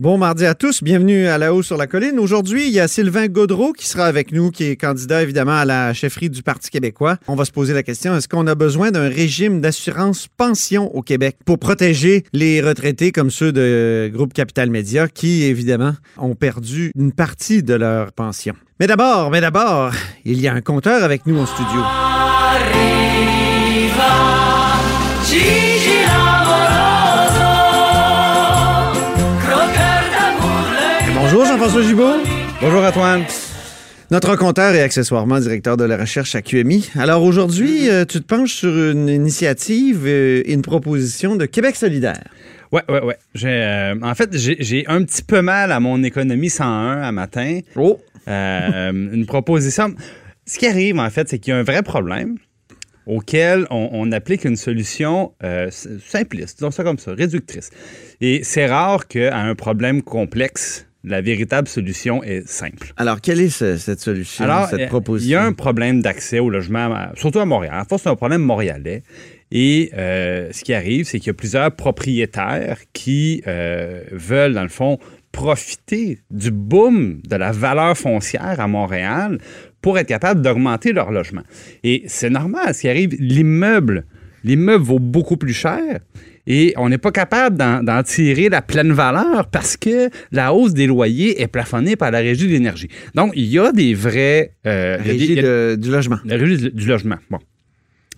Bon mardi à tous, bienvenue à La Haut sur la Colline. Aujourd'hui, il y a Sylvain Gaudreau qui sera avec nous, qui est candidat évidemment à la chefferie du Parti québécois. On va se poser la question, est-ce qu'on a besoin d'un régime d'assurance pension au Québec pour protéger les retraités comme ceux de Groupe Capital Média qui, évidemment, ont perdu une partie de leur pension? Mais d'abord, mais d'abord, il y a un compteur avec nous en studio. Bonjour Jean-François Gibault. Bonjour Antoine. Notre compteur et accessoirement directeur de la recherche à QMI. Alors aujourd'hui, euh, tu te penches sur une initiative euh, et une proposition de Québec solidaire. Ouais, ouais, ouais. Euh, en fait, j'ai un petit peu mal à mon économie 101 à matin. Oh! Euh, une proposition. Ce qui arrive, en fait, c'est qu'il y a un vrai problème auquel on, on applique une solution euh, simpliste, disons ça comme ça, réductrice. Et c'est rare qu'à un problème complexe, la véritable solution est simple. Alors, quelle est ce- cette solution, Alors, cette proposition? il y a un problème d'accès au logement, surtout à Montréal. En fait, c'est un problème montréalais. Et euh, ce qui arrive, c'est qu'il y a plusieurs propriétaires qui euh, veulent, dans le fond, profiter du boom de la valeur foncière à Montréal pour être capable d'augmenter leur logement. Et c'est normal, ce qui arrive, l'immeuble, l'immeuble vaut beaucoup plus cher. Et on n'est pas capable d'en tirer la pleine valeur parce que la hausse des loyers est plafonnée par la Régie de l'énergie. Donc, il y a des vrais... euh, il y a des- Régie a- de- du logement. la régie du- du logement. Bon.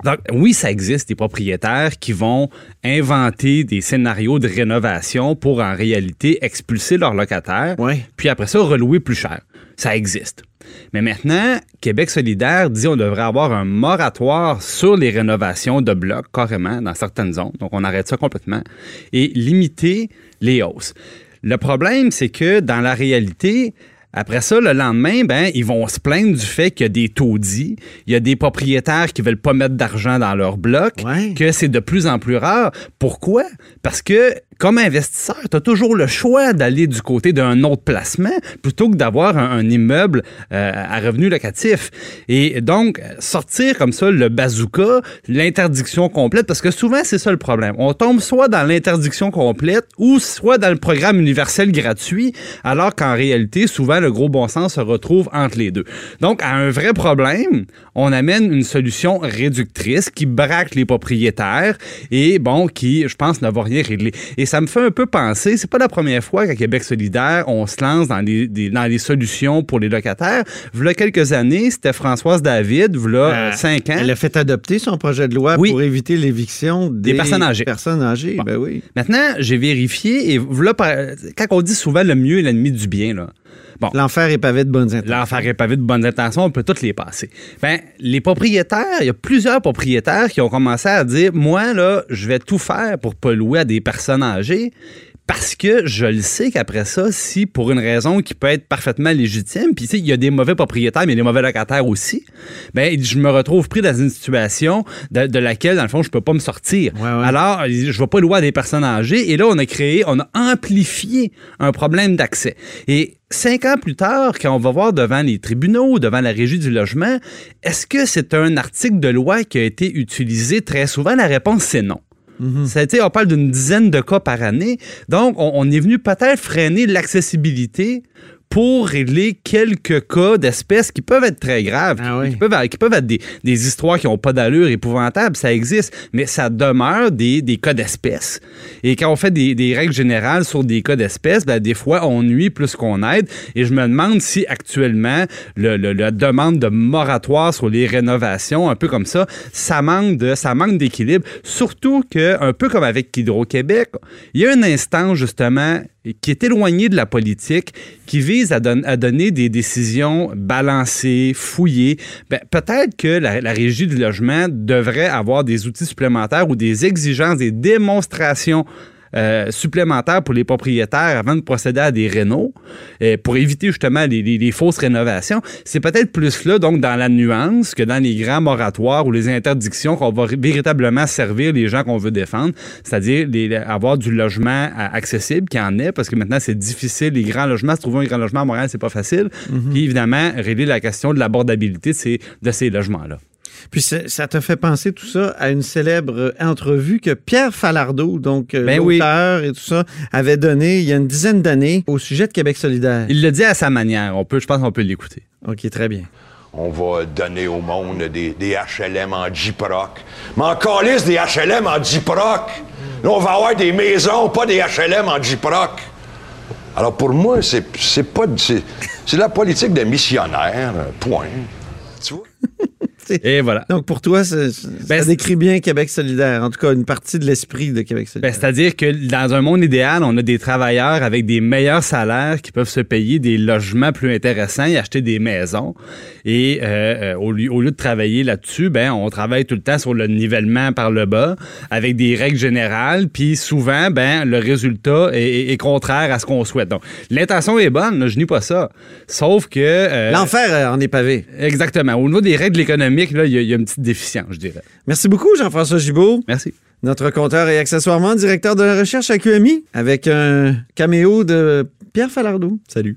Donc, oui, ça existe des propriétaires qui vont inventer des scénarios de rénovation pour en réalité expulser leurs locataires, Ouais. puis après ça, relouer plus cher. Ça existe. Mais maintenant, Québec solidaire dit on devrait avoir un moratoire sur les rénovations de blocs, carrément, dans certaines zones. Donc, on arrête ça complètement. Et limiter les hausses. Le problème, c'est que dans la réalité, après ça, le lendemain, ben, ils vont se plaindre du fait qu'il y a des taudis, il y a des propriétaires qui veulent pas mettre d'argent dans leur bloc, Ouais. que c'est de plus en plus rare. Pourquoi? Parce que, comme investisseur, tu as toujours le choix d'aller du côté d'un autre placement plutôt que d'avoir un, un immeuble euh, à revenu locatif. Et donc, sortir comme ça le bazooka, l'interdiction complète, parce que souvent, c'est ça le problème. On tombe soit dans l'interdiction complète ou soit dans le programme universel gratuit, alors qu'en réalité, souvent, le gros bon sens se retrouve entre les deux. Donc, à un vrai problème, on amène une solution réductrice qui braque les propriétaires et, bon, qui, je pense, ne va rien régler. Et ça me fait un peu penser, c'est pas la première fois qu'à Québec solidaire, on se lance dans les, des- dans les solutions pour les locataires. V'là quelques années, c'était Françoise David, v'là Euh, cinq ans. Elle a fait adopter son projet de loi Oui. pour éviter l'éviction des, Des personnes âgées. Personnes âgées, Bon. ben oui. Maintenant, j'ai vérifié et voilà, quand on dit souvent le mieux est l'ennemi du bien, là. Bon. L'enfer est pavé de bonnes intentions. L'enfer est pavé de bonnes intentions, on peut toutes les passer. Ben, les propriétaires, il y a plusieurs propriétaires qui ont commencé à dire Moi, là, je vais tout faire pour pas louer à des personnes âgées. Parce que je le sais qu'après ça, si pour une raison qui peut être parfaitement légitime, puis tu sais, il y a des mauvais propriétaires, mais des mauvais locataires aussi, ben je me retrouve pris dans une situation de, de laquelle, dans le fond, je peux pas me sortir. Ouais, ouais. Alors, je vais pas louer à des personnes âgées. Et là, on a créé, on a amplifié un problème d'accès. Et cinq ans plus tard, quand on va voir devant les tribunaux, devant la régie du logement, est-ce que c'est un article de loi qui a été utilisé? Très souvent? La réponse, c'est non. Ça a été, on parle d'une dizaine de cas par année. Donc, on, on est venu peut-être freiner l'accessibilité pour régler quelques cas d'espèces qui peuvent être très graves, Ah oui. qui, peuvent, qui peuvent être des, des histoires qui n'ont pas d'allure épouvantables, ça existe, mais ça demeure des, des cas d'espèces. Et quand on fait des, des règles générales sur des cas d'espèces, ben, des fois, on nuit plus qu'on aide. Et je me demande si actuellement, le, le- la demande de moratoire sur les rénovations, un peu comme ça, ça manque de, ça manque d'équilibre. Surtout que, un peu comme avec Hydro-Québec, il y a un instant, justement, qui est éloigné de la politique, qui vise à, don- à donner des décisions balancées, fouillées. Ben, peut-être que la régie du logement devrait avoir des outils supplémentaires ou des exigences, des démonstrations euh, supplémentaires pour les propriétaires avant de procéder à des rénaux, euh, pour éviter justement les, les- les fausses rénovations. C'est peut-être plus là, donc, dans la nuance que dans les grands moratoires ou les interdictions qu'on va véritablement servir les gens qu'on veut défendre, c'est-à-dire les- avoir du logement accessible, qui en est, parce que maintenant, c'est difficile. Les grands logements, se trouver un grand logement à Montréal, c'est pas facile. Puis, évidemment, régler la question de l'abordabilité de ces, de ces logements-là. Puis ça te fait penser tout ça à une célèbre entrevue que Pierre Falardeau, donc euh, Ben oui. l'auteur et tout ça, avait donnée il y a une dizaine d'années au sujet de Québec solidaire. Il le dit à sa manière. On peut, je pense qu'on peut l'écouter. OK, très bien. On va donner au monde des, des HLM en J-Proc. Mais en calice des HLM en J-Proc. Là, on va avoir des maisons, pas des HLM en J-Proc. Alors pour moi, c'est c'est pas c'est c'est la politique de missionnaire, point. Tu vois? Et voilà. Donc pour toi, ça Ben, décrit bien Québec solidaire, en tout cas une partie de l'esprit de Québec Ben, solidaire. C'est-à-dire que dans un monde idéal, on a des travailleurs avec des meilleurs salaires qui peuvent se payer des logements plus intéressants et acheter des maisons. Et euh, euh, au, lieu, au lieu de travailler là-dessus, ben, on travaille tout le temps sur le nivellement par le bas avec des règles générales. Puis souvent, ben, le résultat est, est- est contraire à ce qu'on souhaite. Donc, l'intention est bonne, je nie pas ça. Sauf que... euh, L'enfer en est pavé. Exactement. Au niveau des règles économiques, là, il y, a- il y a une petite déficience, je dirais. Merci beaucoup, Jean-François Gibault. Merci. Notre compteur et accessoirement directeur de la recherche à QMI, avec un caméo de Pierre Falardeau. Salut.